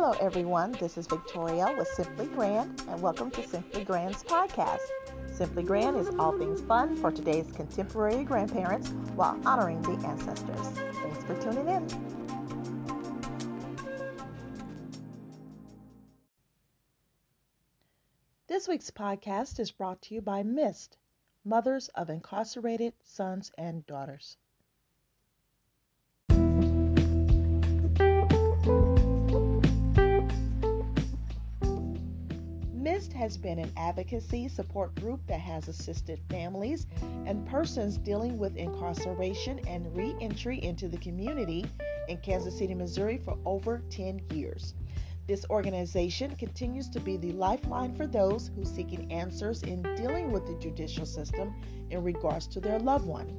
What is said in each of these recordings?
Hello, everyone. This is Victoria with Simply Grand, and welcome to Simply Grand's podcast. Simply Grand is all things fun for today's contemporary grandparents while honoring the ancestors. Thanks for tuning in. This week's podcast is brought to you by MIST, Mothers of Incarcerated Sons and Daughters. MIST has been an advocacy support group that has assisted families and persons dealing with incarceration and re entry into the community in Kansas City, Missouri for over 10 years. This organization continues to be the lifeline for those who seeking answers in dealing with the judicial system in regards to their loved one.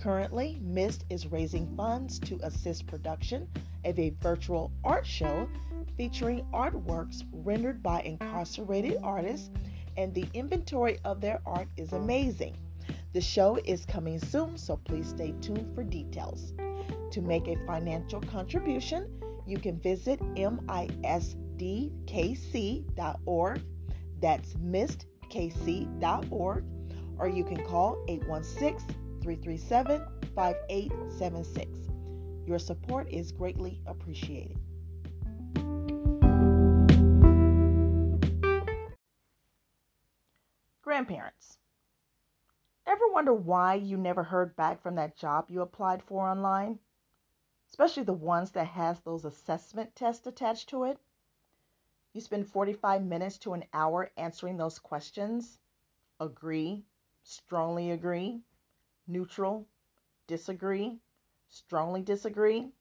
Currently, MIST is raising funds to assist production of a virtual art show featuring artworks rendered by incarcerated artists, and the inventory of their art is amazing. The show is coming soon, so please stay tuned for details. To make a financial contribution, you can visit misdkc.org. That's mistkc.org, or you can call 816 337 5876. Your support is greatly appreciated. Grandparents. Ever wonder why you never heard back from that job you applied for online? Especially the ones that has those assessment tests attached to it. You spend 45 minutes to an hour answering those questions. Agree, strongly agree, neutral, disagree, strongly disagree.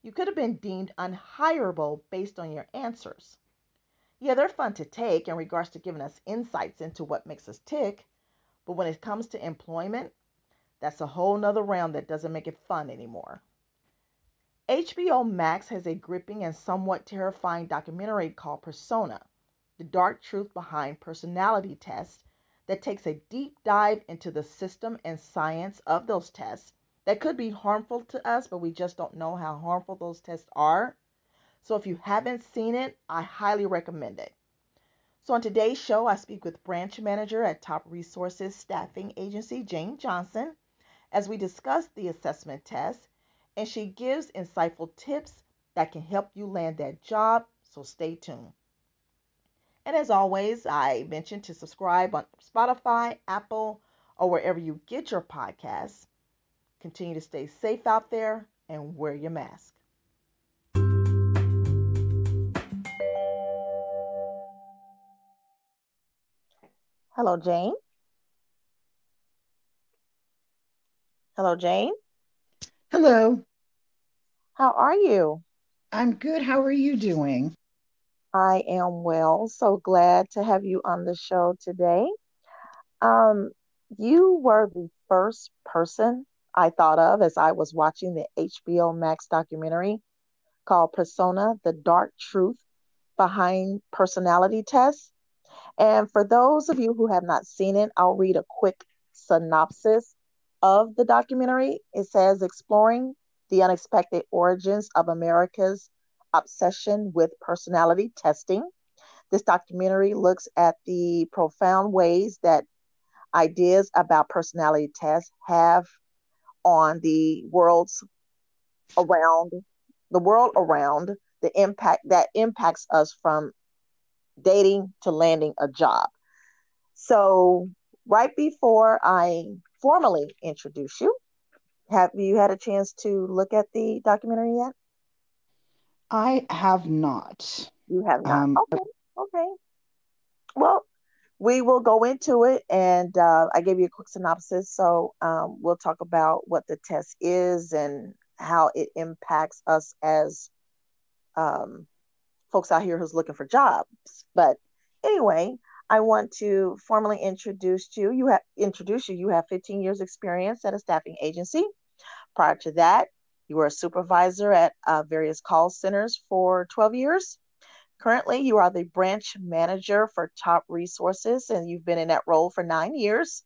You could have been deemed unhireable based on your answers. Yeah, they're fun to take in regards to giving us insights into what makes us tick, but when it comes to employment, that's a whole nother round that doesn't make it fun anymore. HBO Max has a gripping and somewhat terrifying documentary called Persona The Dark Truth Behind Personality Tests that takes a deep dive into the system and science of those tests that could be harmful to us, but we just don't know how harmful those tests are. So if you haven't seen it, I highly recommend it. So on today's show, I speak with branch manager at Top Resources Staffing Agency, Jane Johnson, as we discuss the assessment test, and she gives insightful tips that can help you land that job. So stay tuned. And as always, I mentioned to subscribe on Spotify, Apple, or wherever you get your podcasts. Continue to stay safe out there and wear your mask. Hello, Jane. Hello, Jane. Hello. How are you? I'm good. How are you doing? I am well. So glad to have you on the show today. Um, you were the first person I thought of as I was watching the HBO Max documentary called Persona The Dark Truth Behind Personality Tests. And for those of you who have not seen it, I'll read a quick synopsis of the documentary. It says exploring the unexpected origins of America's obsession with personality testing. This documentary looks at the profound ways that ideas about personality tests have on the world's around the world around the impact that impacts us from dating to landing a job. So, right before I formally introduce you, have you had a chance to look at the documentary yet? I have not. You have not. Um, okay. Okay. Well, we will go into it, and uh, I gave you a quick synopsis. So um, we'll talk about what the test is and how it impacts us as um, folks out here who's looking for jobs. But anyway, I want to formally introduce you. You have introduce you. You have 15 years experience at a staffing agency. Prior to that, you were a supervisor at uh, various call centers for 12 years. Currently, you are the branch manager for Top Resources, and you've been in that role for nine years.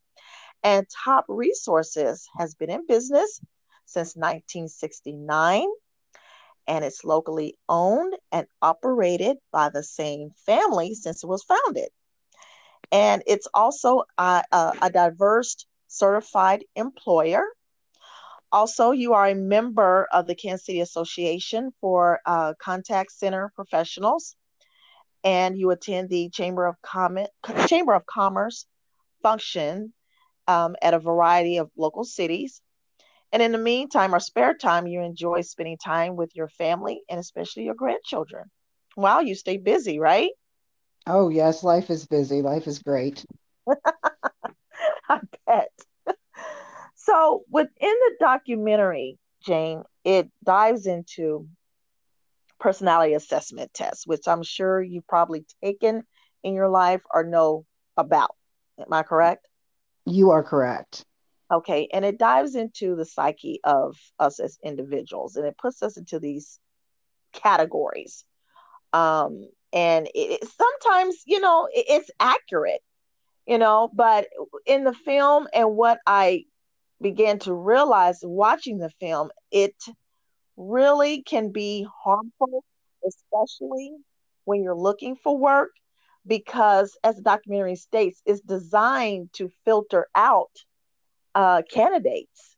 And Top Resources has been in business since 1969 and it's locally owned and operated by the same family since it was founded. And it's also a, a, diverse certified employer. Also, you are a member of the Kansas City Association for uh, Contact Center Professionals, and you attend the Chamber of, Com- Chamber of Commerce function um, at a variety of local cities. And in the meantime, or spare time, you enjoy spending time with your family and especially your grandchildren. Wow, you stay busy, right? Oh, yes, life is busy. Life is great. I bet. So, within the documentary, Jane, it dives into personality assessment tests, which I'm sure you've probably taken in your life or know about. Am I correct? You are correct. Okay, and it dives into the psyche of us as individuals and it puts us into these categories. Um, and it, it sometimes, you know, it, it's accurate, you know, but in the film and what I began to realize watching the film, it really can be harmful, especially when you're looking for work, because as the documentary states, it's designed to filter out uh, candidates.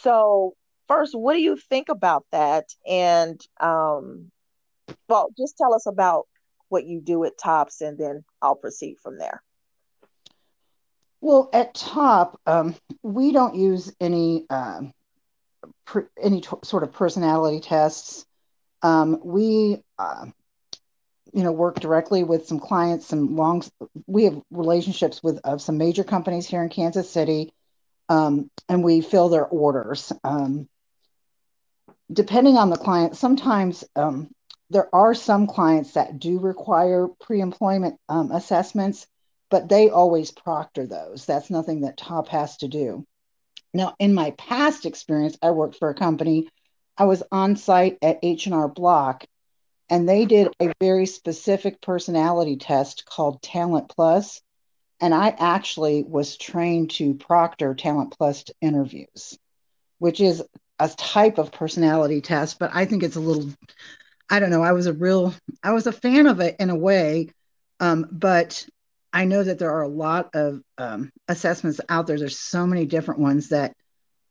So, first, what do you think about that? And, um, well, just tell us about what you do at TOPS, and then I'll proceed from there. Well, at TOP, um, we don't use any um, any t- sort of personality tests. Um, we, uh, you know, work directly with some clients. Some long, we have relationships with uh, some major companies here in Kansas City um, and we fill their orders. Um, depending on the client, sometimes um, there are some clients that do require pre employment um, assessments, but they always proctor those. That's nothing that TOP has to do. Now, in my past experience, I worked for a company. I was on site at H&R Block, and they did a very specific personality test called Talent Plus and I actually was trained to proctor Talent Plus interviews, which is a type of personality test, but I think it's a little, I don't know, I was a real, I was a fan of it in a way, um, but I know that there are a lot of um, assessments out there. There's so many different ones that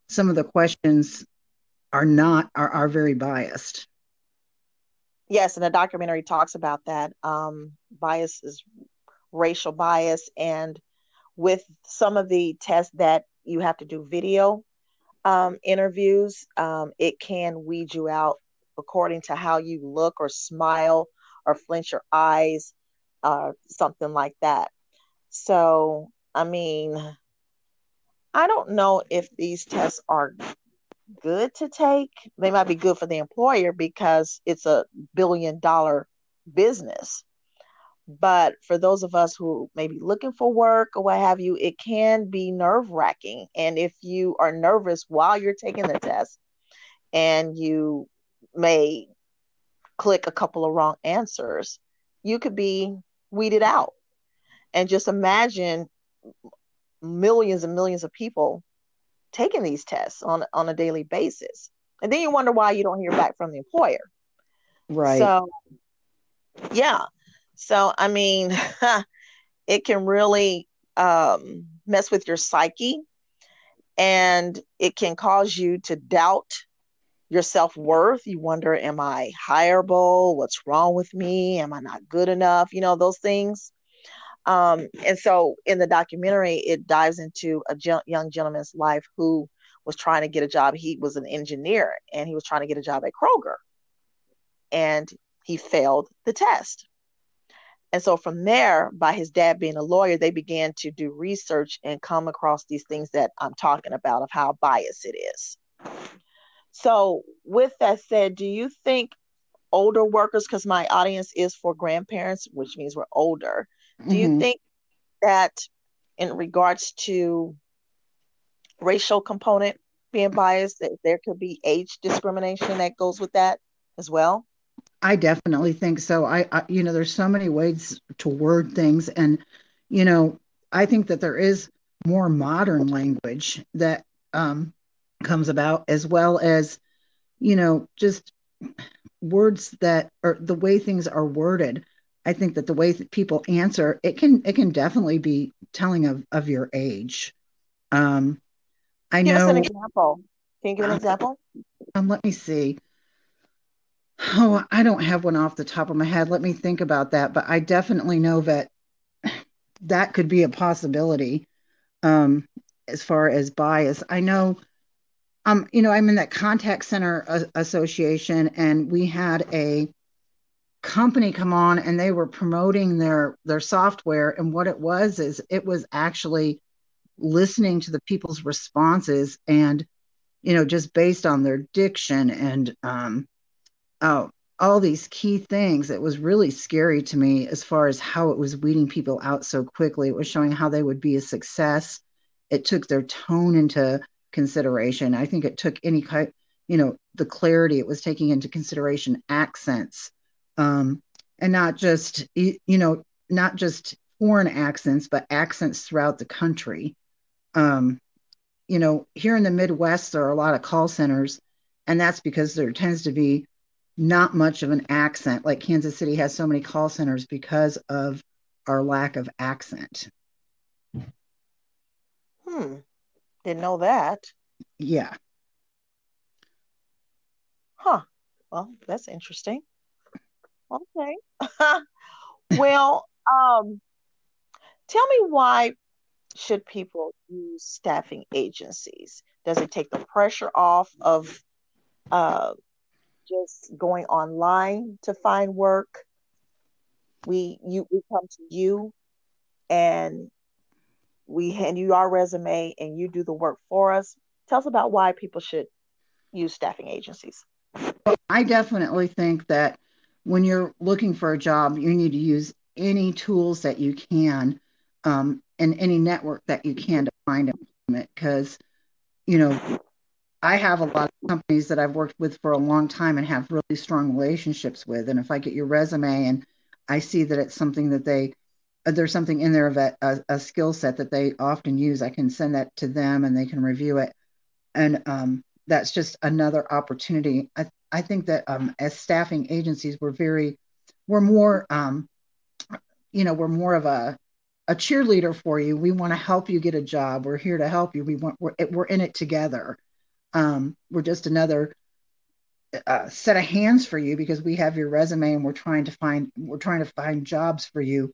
some of the questions are not, are, are very biased. Yes, and the documentary talks about that. Um, bias is racial bias and with some of the tests that you have to do video um, interviews, um, it can weed you out according to how you look or smile or flinch your eyes, uh, something like that. So, I mean, I don't know if these tests are good to take. They might be good for the employer because it's a billion dollar business. But for those of us who may be looking for work or what have you, it can be nerve wracking. And if you are nervous while you're taking the test and you may click a couple of wrong answers, you could be weeded out. And just imagine millions and millions of people taking these tests on, on a daily basis. And then you wonder why you don't hear back from the employer. Right. So, yeah. So, I mean, it can really um, mess with your psyche and it can cause you to doubt your self worth. You wonder, am I hireable? What's wrong with me? Am I not good enough? You know, those things. Um, and so in the documentary, it dives into a young gentleman's life who was trying to get a job. He was an engineer and he was trying to get a job at Kroger. And he failed the test. And so from there, by his dad being a lawyer, they began to do research and come across these things that I'm talking about of how biased it is. So, with that said, do you think older workers, because my audience is for grandparents, which means we're older, do mm-hmm. you think that in regards to racial component being biased, that there could be age discrimination that goes with that as well? I definitely think so. I, I, you know, there's so many ways to word things, and you know, I think that there is more modern language that um, comes about, as well as, you know, just words that are the way things are worded. I think that the way that people answer it can it can definitely be telling of of your age. Um, I give know. us an example. Can you give an uh, example? Um, let me see. Oh, I don't have one off the top of my head. Let me think about that. But I definitely know that that could be a possibility um, as far as bias. I know, um, you know, I'm in that contact center association, and we had a company come on, and they were promoting their their software, and what it was is it was actually listening to the people's responses and you know just based on their diction and um, oh, all these key things. It was really scary to me as far as how it was weeding people out so quickly. It was showing how they would be a success. It took their tone into consideration. I think it took any kind, you know, the clarity. It was taking into consideration accents, um, and not just you know, not just foreign accents, but accents throughout the country. Um, you know, here in the Midwest, there are a lot of call centers, and that's because there tends to be not much of an accent. Like Kansas City has so many call centers because of our lack of accent. Hmm. Didn't know that. Yeah. Huh. Well, that's interesting. Okay. well, um, tell me why should people use staffing agencies? Does it take the pressure off of uh, just going online to find work. We you we come to you and we hand you our resume and you do the work for us. Tell us about why people should use staffing agencies. I definitely think that when you're looking for a job, you need to use any tools that you can um, and any network that you can to find employment because you know I have a lot of companies that I've worked with for a long time and have really strong relationships with. And if I get your resume and I see that it's something that they, there's something in there of a, a, a skill set that they often use, I can send that to them and they can review it. And um, that's just another opportunity. I, I think that um, as staffing agencies, we're very, we're more, um, you know, we're more of a, a cheerleader for you. We want to help you get a job. We're here to help you. We want, we're, we're in it together um, we're just another uh, set of hands for you because we have your resume and we're trying to find we're trying to find jobs for you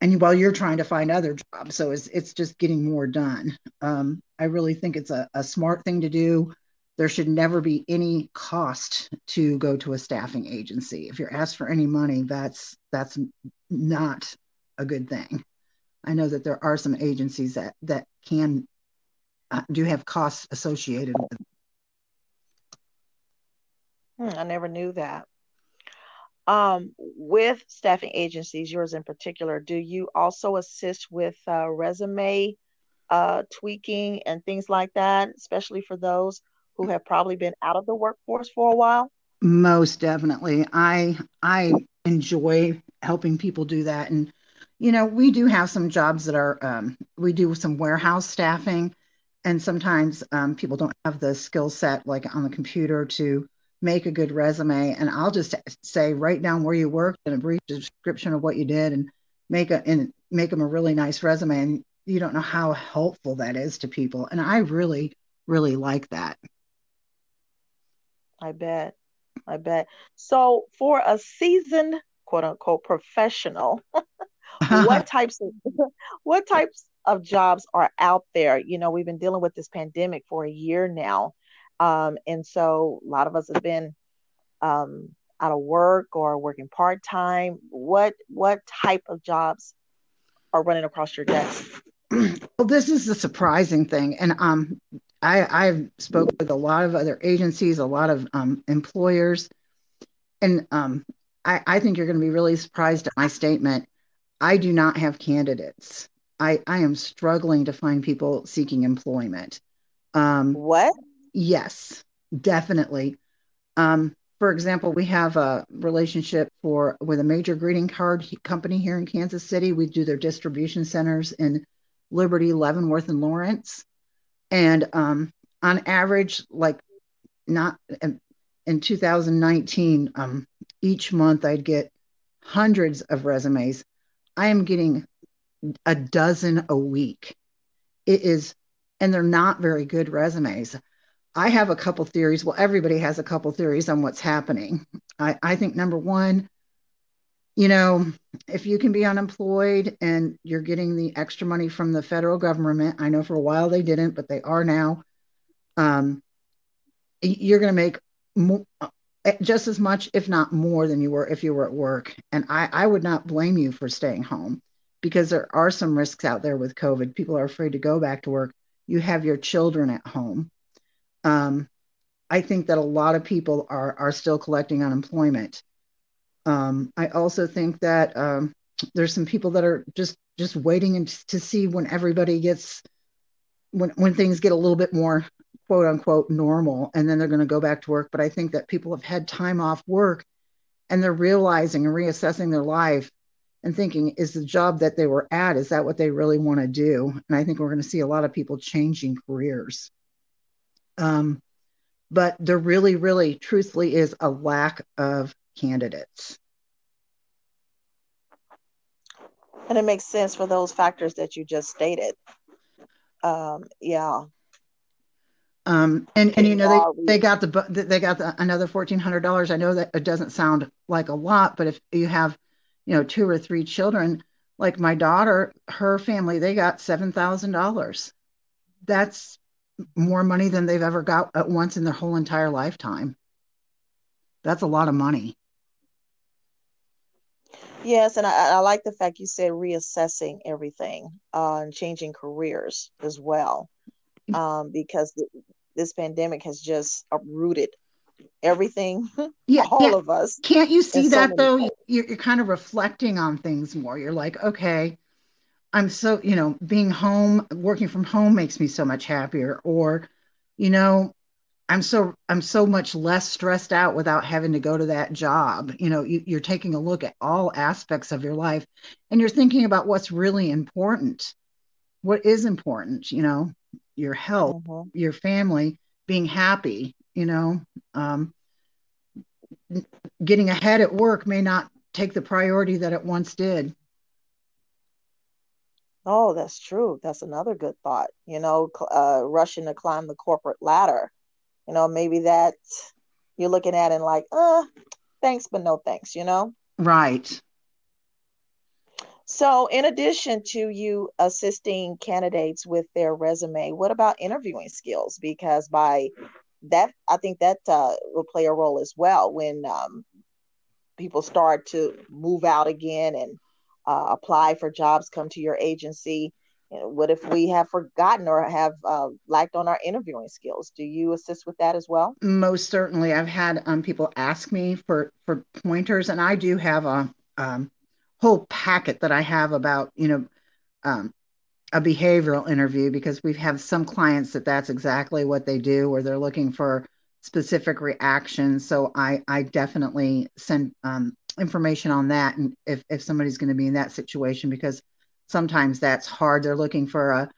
and while you're trying to find other jobs so it's it's just getting more done um, i really think it's a, a smart thing to do there should never be any cost to go to a staffing agency if you're asked for any money that's that's not a good thing i know that there are some agencies that that can uh, do have costs associated with them. Hmm, I never knew that. Um, with staffing agencies, yours in particular, do you also assist with uh, resume uh, tweaking and things like that, especially for those who have probably been out of the workforce for a while? Most definitely. I I enjoy helping people do that, and you know we do have some jobs that are um, we do some warehouse staffing, and sometimes um, people don't have the skill set like on the computer to make a good resume and i'll just say write down where you worked and a brief description of what you did and make a and make them a really nice resume. And you don't know how helpful that is to people. And i really really like that. I bet. I bet. So for a seasoned quote unquote professional what types of what types of jobs are out there. You know, we've been dealing with this pandemic for a year now. Um, and so a lot of us have been um, out of work or working part time. What what type of jobs are running across your desk? Well, this is the surprising thing, and um, I I've spoken with a lot of other agencies, a lot of um, employers, and um, I I think you're going to be really surprised at my statement. I do not have candidates. I, I am struggling to find people seeking employment. Um, what? Yes, definitely. Um, for example, we have a relationship for with a major greeting card company here in Kansas City. We do their distribution centers in Liberty, Leavenworth, and Lawrence. And um, on average, like not in in 2019, um, each month I'd get hundreds of resumes. I am getting a dozen a week. It is, and they're not very good resumes. I have a couple theories. Well, everybody has a couple theories on what's happening. I, I think number one, you know, if you can be unemployed and you're getting the extra money from the federal government, I know for a while they didn't, but they are now. Um, you're going to make more, just as much, if not more, than you were if you were at work. And I, I would not blame you for staying home because there are some risks out there with COVID. People are afraid to go back to work. You have your children at home. Um, I think that a lot of people are are still collecting unemployment. Um, I also think that um, there's some people that are just just waiting to see when everybody gets when when things get a little bit more quote unquote normal and then they're going to go back to work. But i think that people have had time off work and they're realizing and reassessing their life and thinking is the job that they were at is that what they really want to do? And i think we're going to see a lot of people changing careers um, but there really really truthfully is a lack of candidates and it makes sense for those factors that you just stated um, yeah um, and and you know they, they got the they got the, another fourteen hundred dollars. I know that it doesn't sound like a lot, but if you have, you know, two or three children, like my daughter, her family, they got seven thousand dollars. That's more money than they've ever got at once in their whole entire lifetime. That's a lot of money. Yes, and I, I like the fact you said reassessing everything uh, and changing careers as well, um, because th- this pandemic has just uprooted everything, yeah, all yeah. of us. Can't you see that so though? You're, you're kind of reflecting on things more. You're like, okay, I'm so, you know, being home, working from home makes me so much happier. Or, you know, I'm so I'm so much less stressed out without having to go to that job. You know, you, you're taking a look at all aspects of your life, and you're thinking about what's really important. What is important? You know, your health, mm-hmm. your family, being happy. You know, um, getting ahead at work may not take the priority that it once did. Oh, that's true. That's another good thought. You know, uh, rushing to climb the corporate ladder you know maybe that you're looking at and like uh thanks but no thanks you know right so in addition to you assisting candidates with their resume what about interviewing skills because by that i think that uh, will play a role as well when um, people start to move out again and uh, apply for jobs come to your agency what if we have forgotten or have uh, lacked on our interviewing skills? Do you assist with that as well? Most certainly. I've had um, people ask me for for pointers, and I do have a um, whole packet that I have about you know um, a behavioral interview because we have some clients that that's exactly what they do, where they're looking for specific reactions. So I I definitely send um, information on that, and if if somebody's going to be in that situation because sometimes that's hard. They're looking for a,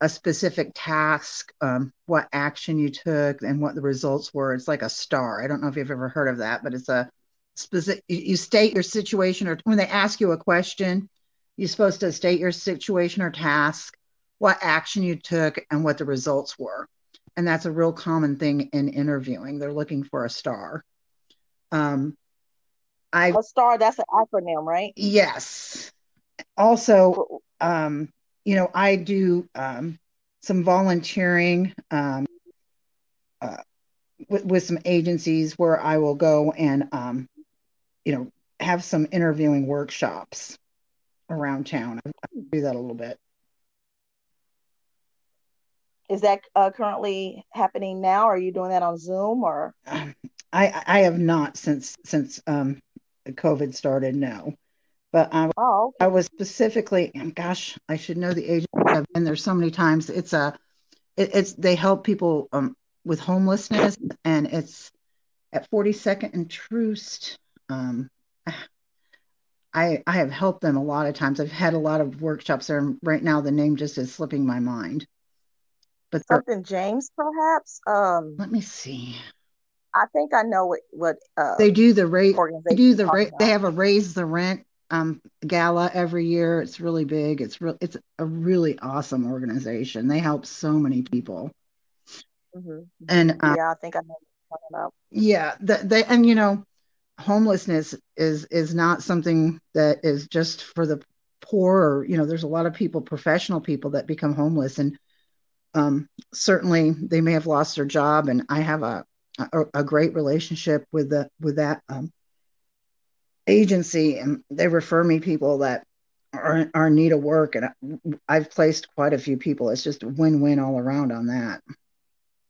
a specific task, um, what action you took, and what the results were. It's like a star. I don't know if you've ever heard of that, but it's a specific. You state your situation, or when they ask you a question, you're supposed to state your situation or task, what action you took, and what the results were. And that's a real common thing in interviewing. They're looking for a star. Um, I a star. That's an acronym, right? Yes also, um, you know, I do um, some volunteering um, uh, with, with, some agencies where I will go and, um, you know, have some interviewing workshops around town. I do that a little bit. Is that uh, currently happening now? Are you doing that on Zoom or? I I have not since since um, COVID started. No, but I, oh, okay. I was specifically, gosh, I should know the age. I've been there so many times. It's a, it, it's they help people um, with homelessness, and it's at 42nd and Troost. Um, I I have helped them a lot of times. I've had a lot of workshops there, and right now the name just is slipping my mind. But something James, perhaps. Um, let me see. I think I know what what uh, they do the rate. They do the rate. They have a raise the rent um, gala every year. It's really big. It's real. It's a really awesome organization. They help so many people. Mm-hmm. And uh, yeah, I think I know what you're talking about. Yeah, the, they and you know, homelessness is is not something that is just for the poor. Or, you know, there's a lot of people, professional people, that become homeless, and um, certainly they may have lost their job. And I have a a, a great relationship with the with that um, agency, and they refer me people that are, are in need of work, and I've placed quite a few people. It's just win-win all around on that.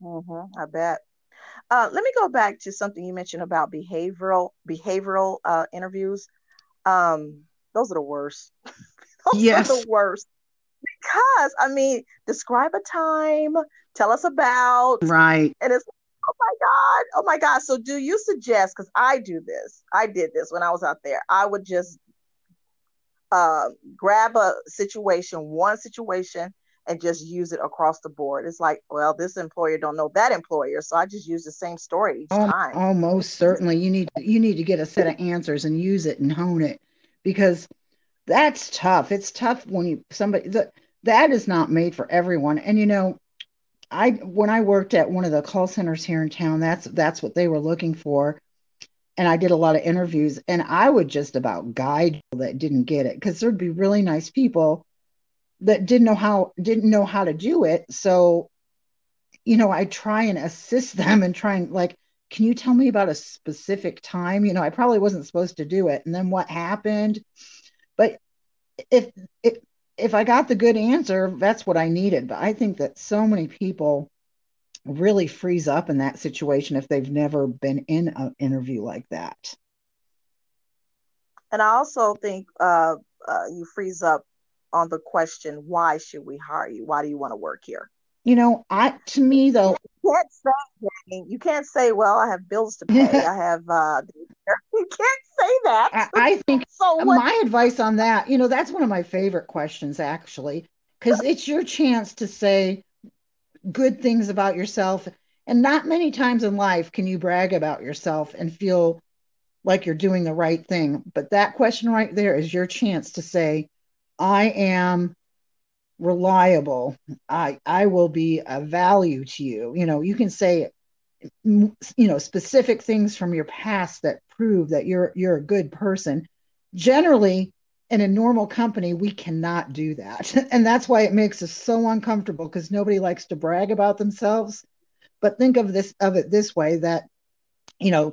Mm-hmm, I bet. Uh, let me go back to something you mentioned about behavioral behavioral uh, interviews. Um, those are the worst. those yes. are the worst because I mean, describe a time, tell us about right, and it's oh my god, oh my god. So, do you suggest? Because I do this, I did this when I was out there. I would just uh, grab a situation, one situation, and just use it across the board. It's like, well, this employer don't know that employer, so I just use the same story each oh, time. Almost certainly, you need you need to get a set of answers and use it and hone it because that's tough. It's tough when you somebody that that is not made for everyone. And you know, I when I worked at one of the call centers here in town, that's that's what they were looking for. And I did a lot of interviews, and I would just about guide that didn't get it because there'd be really nice people that didn't know how didn't know how to do it. So, you know, I try and assist them and try and like, can you tell me about a specific time? You know, I probably wasn't supposed to do it, and then what happened? But if if if I got the good answer, that's what I needed. But I think that so many people really freeze up in that situation if they've never been in an interview like that. And I also think uh, uh, you freeze up on the question, why should we hire you? Why do you want to work here? You know, I to me though, you can't say you can't say, well, I have bills to pay. I have uh you can't that. I, I think so. What- my advice on that, you know, that's one of my favorite questions actually, because it's your chance to say good things about yourself. And not many times in life can you brag about yourself and feel like you're doing the right thing. But that question right there is your chance to say, I am reliable. I I will be a value to you. You know, you can say you know specific things from your past that prove that you're you're a good person. Generally, in a normal company, we cannot do that. And that's why it makes us so uncomfortable because nobody likes to brag about themselves. But think of this of it this way that you know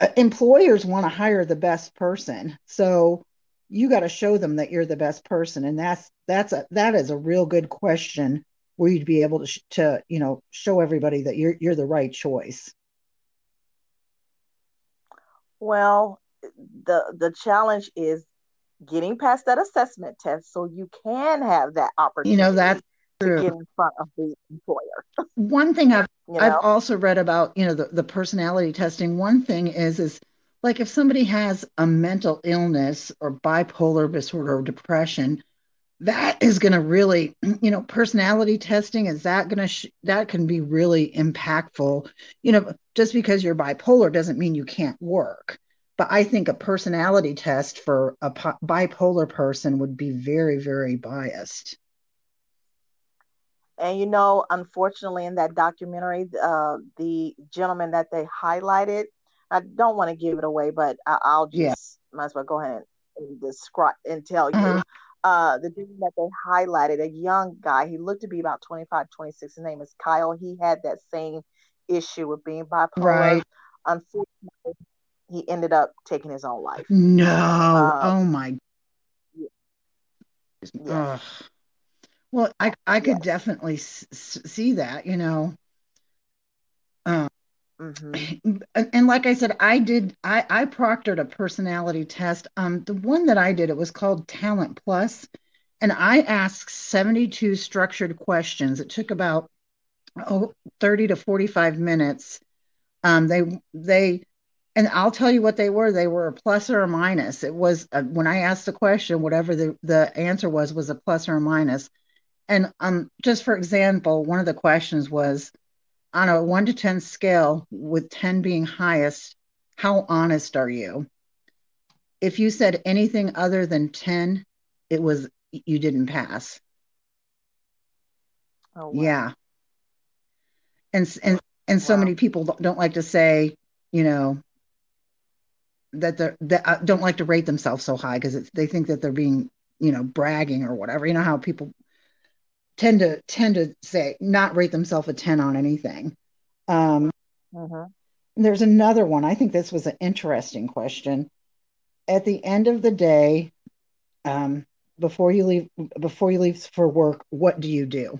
uh, employers want to hire the best person. So you got to show them that you're the best person and that's that's a that is a real good question where you'd be able to to you know show everybody that you're you're the right choice well the the challenge is getting past that assessment test so you can have that opportunity you know that's true. to get in front of the employer one thing i've you know? i've also read about you know the, the personality testing one thing is is like if somebody has a mental illness or bipolar disorder or depression that is going to really you know personality testing is that going to sh- that can be really impactful you know just because you're bipolar doesn't mean you can't work but i think a personality test for a po- bipolar person would be very very biased and you know unfortunately in that documentary uh, the gentleman that they highlighted I don't want to give it away, but I, will just yeah. might as well go ahead and describe and tell you. Uh-huh. Uh, the dude that they highlighted, a young guy, he looked to be about 25, 26. His name is Kyle. He had that same issue with being bipolar. Right. Unfortunately, he ended up taking his own life. No. Um, oh my. Yeah. Well, I I could yes. definitely s- see that, you know. Mm-hmm. And like I said, I did I, I proctored a personality test. Um, the one that I did, it was called Talent Plus, and I asked 72 structured questions. It took about oh, 30 to 45 minutes. Um, they they and I'll tell you what they were. They were a plus or a minus. It was a, when I asked the question, whatever the, the answer was, was a plus or a minus. And um, just for example, one of the questions was, on a one to 10 scale, with 10 being highest, how honest are you? If you said anything other than 10, it was you didn't pass. Oh, wow. Yeah. And and and so Wow. many people don't, like to say, you know, that they're that uh, don't like to rate themselves so high because they think that they're being, you know, bragging or whatever. You know how people tend to tend to say not rate themselves a 10 on anything. Um, Mhm. there's another one. I think this was an interesting question. At the end of the day, um, before you leave before you leave for work, what do you do?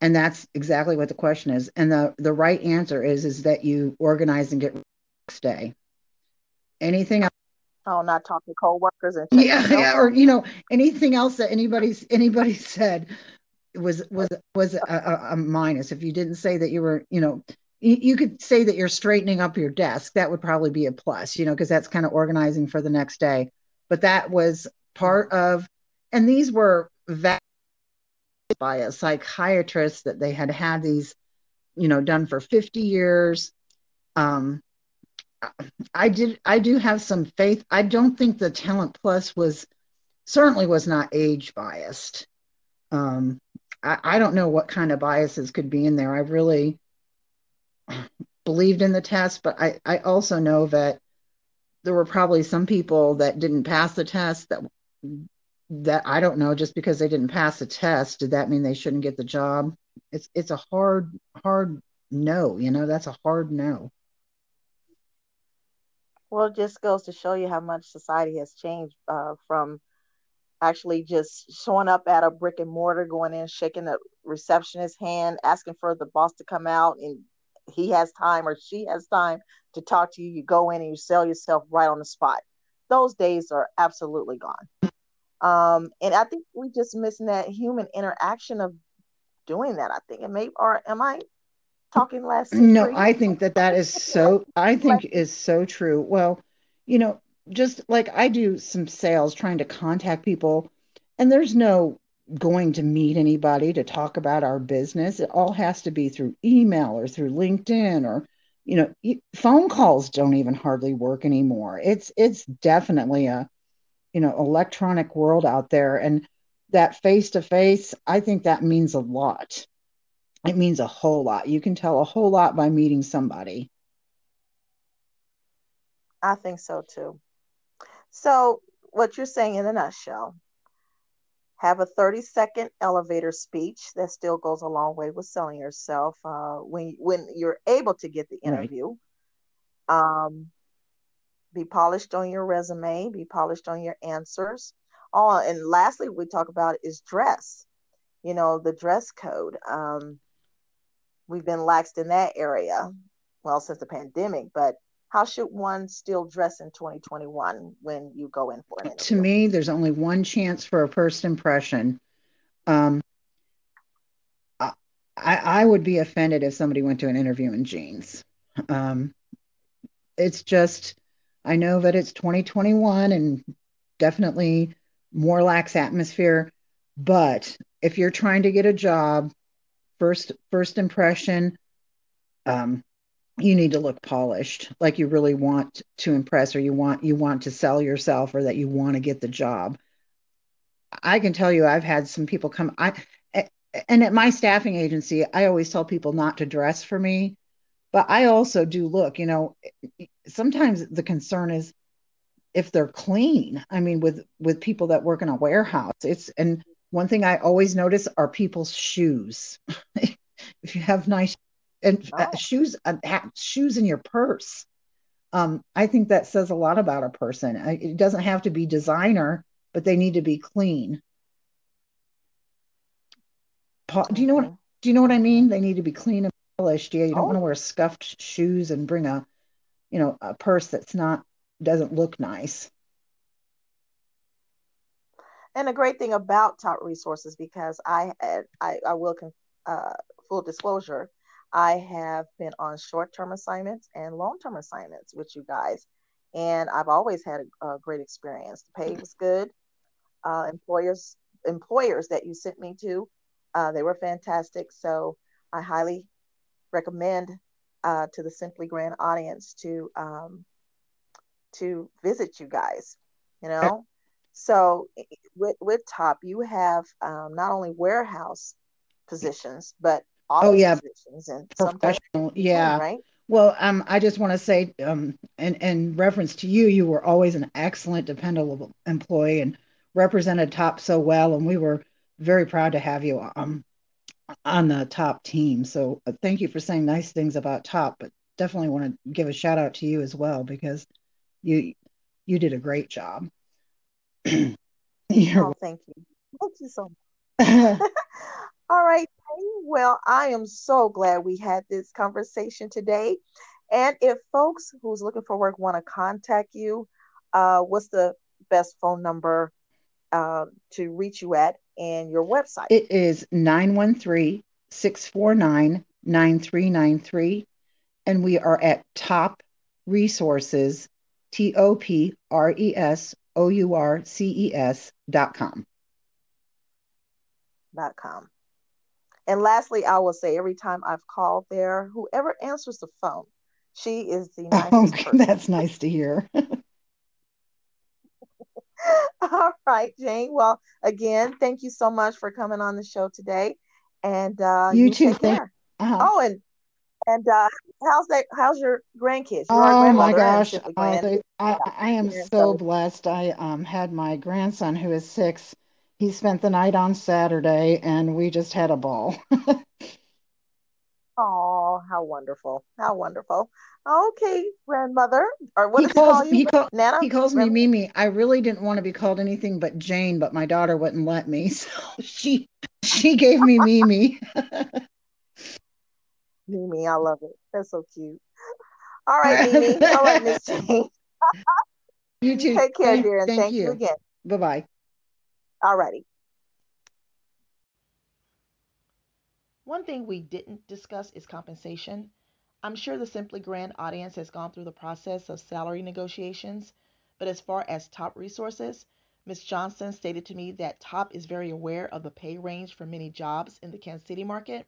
And that's exactly what the question is. And the the right answer is is that you organize and get next day. Anything else? Oh, not talk to coworkers and Yeah, yeah, or you know, anything else that anybody's anybody said was was was a, a, a minus. If you didn't say that you were, you know, you, you could say that you're straightening up your desk. That would probably be a plus, you know, because that's kind of organizing for the next day. But that was part of, and these were validated by a psychiatrist that they had had these, you know, done for 50 years. Um, I did, I do have some faith. I don't think the Talent Plus was certainly was not age biased. Um, I, I don't know what kind of biases could be in there. I really believed in the test, but I, I also know that there were probably some people that didn't pass the test that that I don't know just because they didn't pass the test did that mean they shouldn't get the job it's it's a hard hard no you know that's a hard no Well, it just goes to show you how much society has changed uh, from actually just showing up at a brick and mortar, going in, shaking the receptionist's hand, asking for the boss to come out, and he has time or she has time to talk to you. You go in and you sell yourself right on the spot. Those days are absolutely gone. Um, and I think we just missing that human interaction of doing that. I think, it may, or am I talking last no? I think that that is so I think is so true well you know just like I do some sales trying to contact people and there's no going to meet anybody to talk about our business. It all has to be through email or through LinkedIn or you know phone calls don't even hardly work anymore. It's it's definitely a you know electronic world out there and that face to face I think that means a lot. It means a whole lot. You can tell a whole lot by meeting somebody. I think so too. So, what you're saying in a nutshell, have a 30 second elevator speech that still goes a long way with selling yourself uh, when when you're able to get the Right. interview um, be polished on your resume be polished on your answers oh and lastly we talk about is dress you know the dress code um, we've been laxed in that area well since the pandemic but how should one still dress in 2021 when you go in for an To me, there's only one chance for a first impression. Um, I, I would be offended if somebody went to an interview in jeans. Um, it's just, I know that it's 2021 and definitely more lax atmosphere, but if you're trying to get a job, first first impression, um, you need to look polished, like you really want to impress, or you want you want to sell yourself, or that you want to get the job. I can tell you, I've had some people come. I and at my staffing agency, I always tell people not to dress for me, but I also do look. You know, sometimes the concern is if they're clean. I mean, with with people that work in a warehouse, it's and one thing I always notice are people's shoes. if you have nice and uh, oh shoes, uh, shoes in your purse, um, I think that says a lot about a person. I, it doesn't have to be designer, but they need to be clean. Pa- do you know what do you know what I mean? They need to be clean and polished. Yeah, you don't want oh to wear scuffed shoes and bring a you know a purse that's not doesn't look nice. And a great thing about Top Resources, because I I, I will, uh, full disclosure, I have been on short term assignments and long term assignments with you guys. And I've always had a, a great experience. The pay was good. Uh, employers, employers that you sent me to, uh, they were fantastic. So I highly recommend uh, to the Simply Grand audience to um, to visit you guys. You know, so with with Top, you have um, not only warehouse positions, but oh yeah, positions and professional. Yeah, right. Well, um, I just want to say, um, in, in reference to you, you were always an excellent, dependable employee and represented Top so well, and we were very proud to have you um, on the Top team. So uh, thank you for saying nice things about Top, but definitely want to give a shout out to you as well because you you did a great job. Oh, thank you. Thank you so much. All right. Well, I am so glad we had this conversation today. And if folks who's looking for work want to contact you, uh, what's the best phone number uh, to reach you at and your website? It is 913 649 9393. And we are at Top Resources, T O P R E S O U R C E S dot com. Dot com. And lastly, I will say every time I've called there, whoever answers the phone, she is the nicest oh, That's nice to hear. All right, Jane. Well, again, thank you so much for coming on the show today. And uh, you, you too. Thank- uh-huh. Oh, and and uh, how's that? How's your grandkids? oh my gosh, uh, they, I, I am so blessed. I um had my grandson who is six he spent the night on Saturday and we just had a ball. oh, how wonderful. How wonderful. Okay, grandmother. Or what he calls, he call Nana? he calls me Mimi. I really didn't want to be called anything but Jane, but my daughter wouldn't let me. So she she gave me Mimi. Mimi, I love it. That's so cute. All right, Mimi. All right, Miss Jane. you too. Take care, thank, dear, and thank, thank you. you again. Bye bye. Alrighty. One thing we didn't discuss is compensation. I'm sure the Simply Grand audience has gone through the process of salary negotiations, but as far as top resources, Ms. Johnson stated to me that Top is very aware of the pay range for many jobs in the Kansas City market.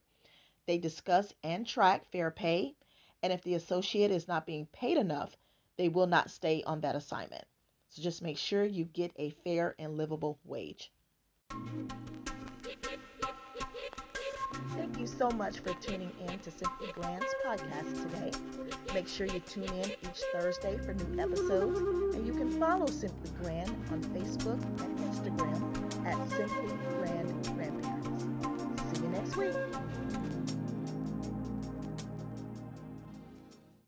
They discuss and track fair pay, and if the associate is not being paid enough, they will not stay on that assignment. So just make sure you get a fair and livable wage. Thank you so much for tuning in to Simply Grand's podcast today. Make sure you tune in each Thursday for new episodes, and you can follow Simply Grand on Facebook and Instagram at Simply Grand Grandparents. See you next week.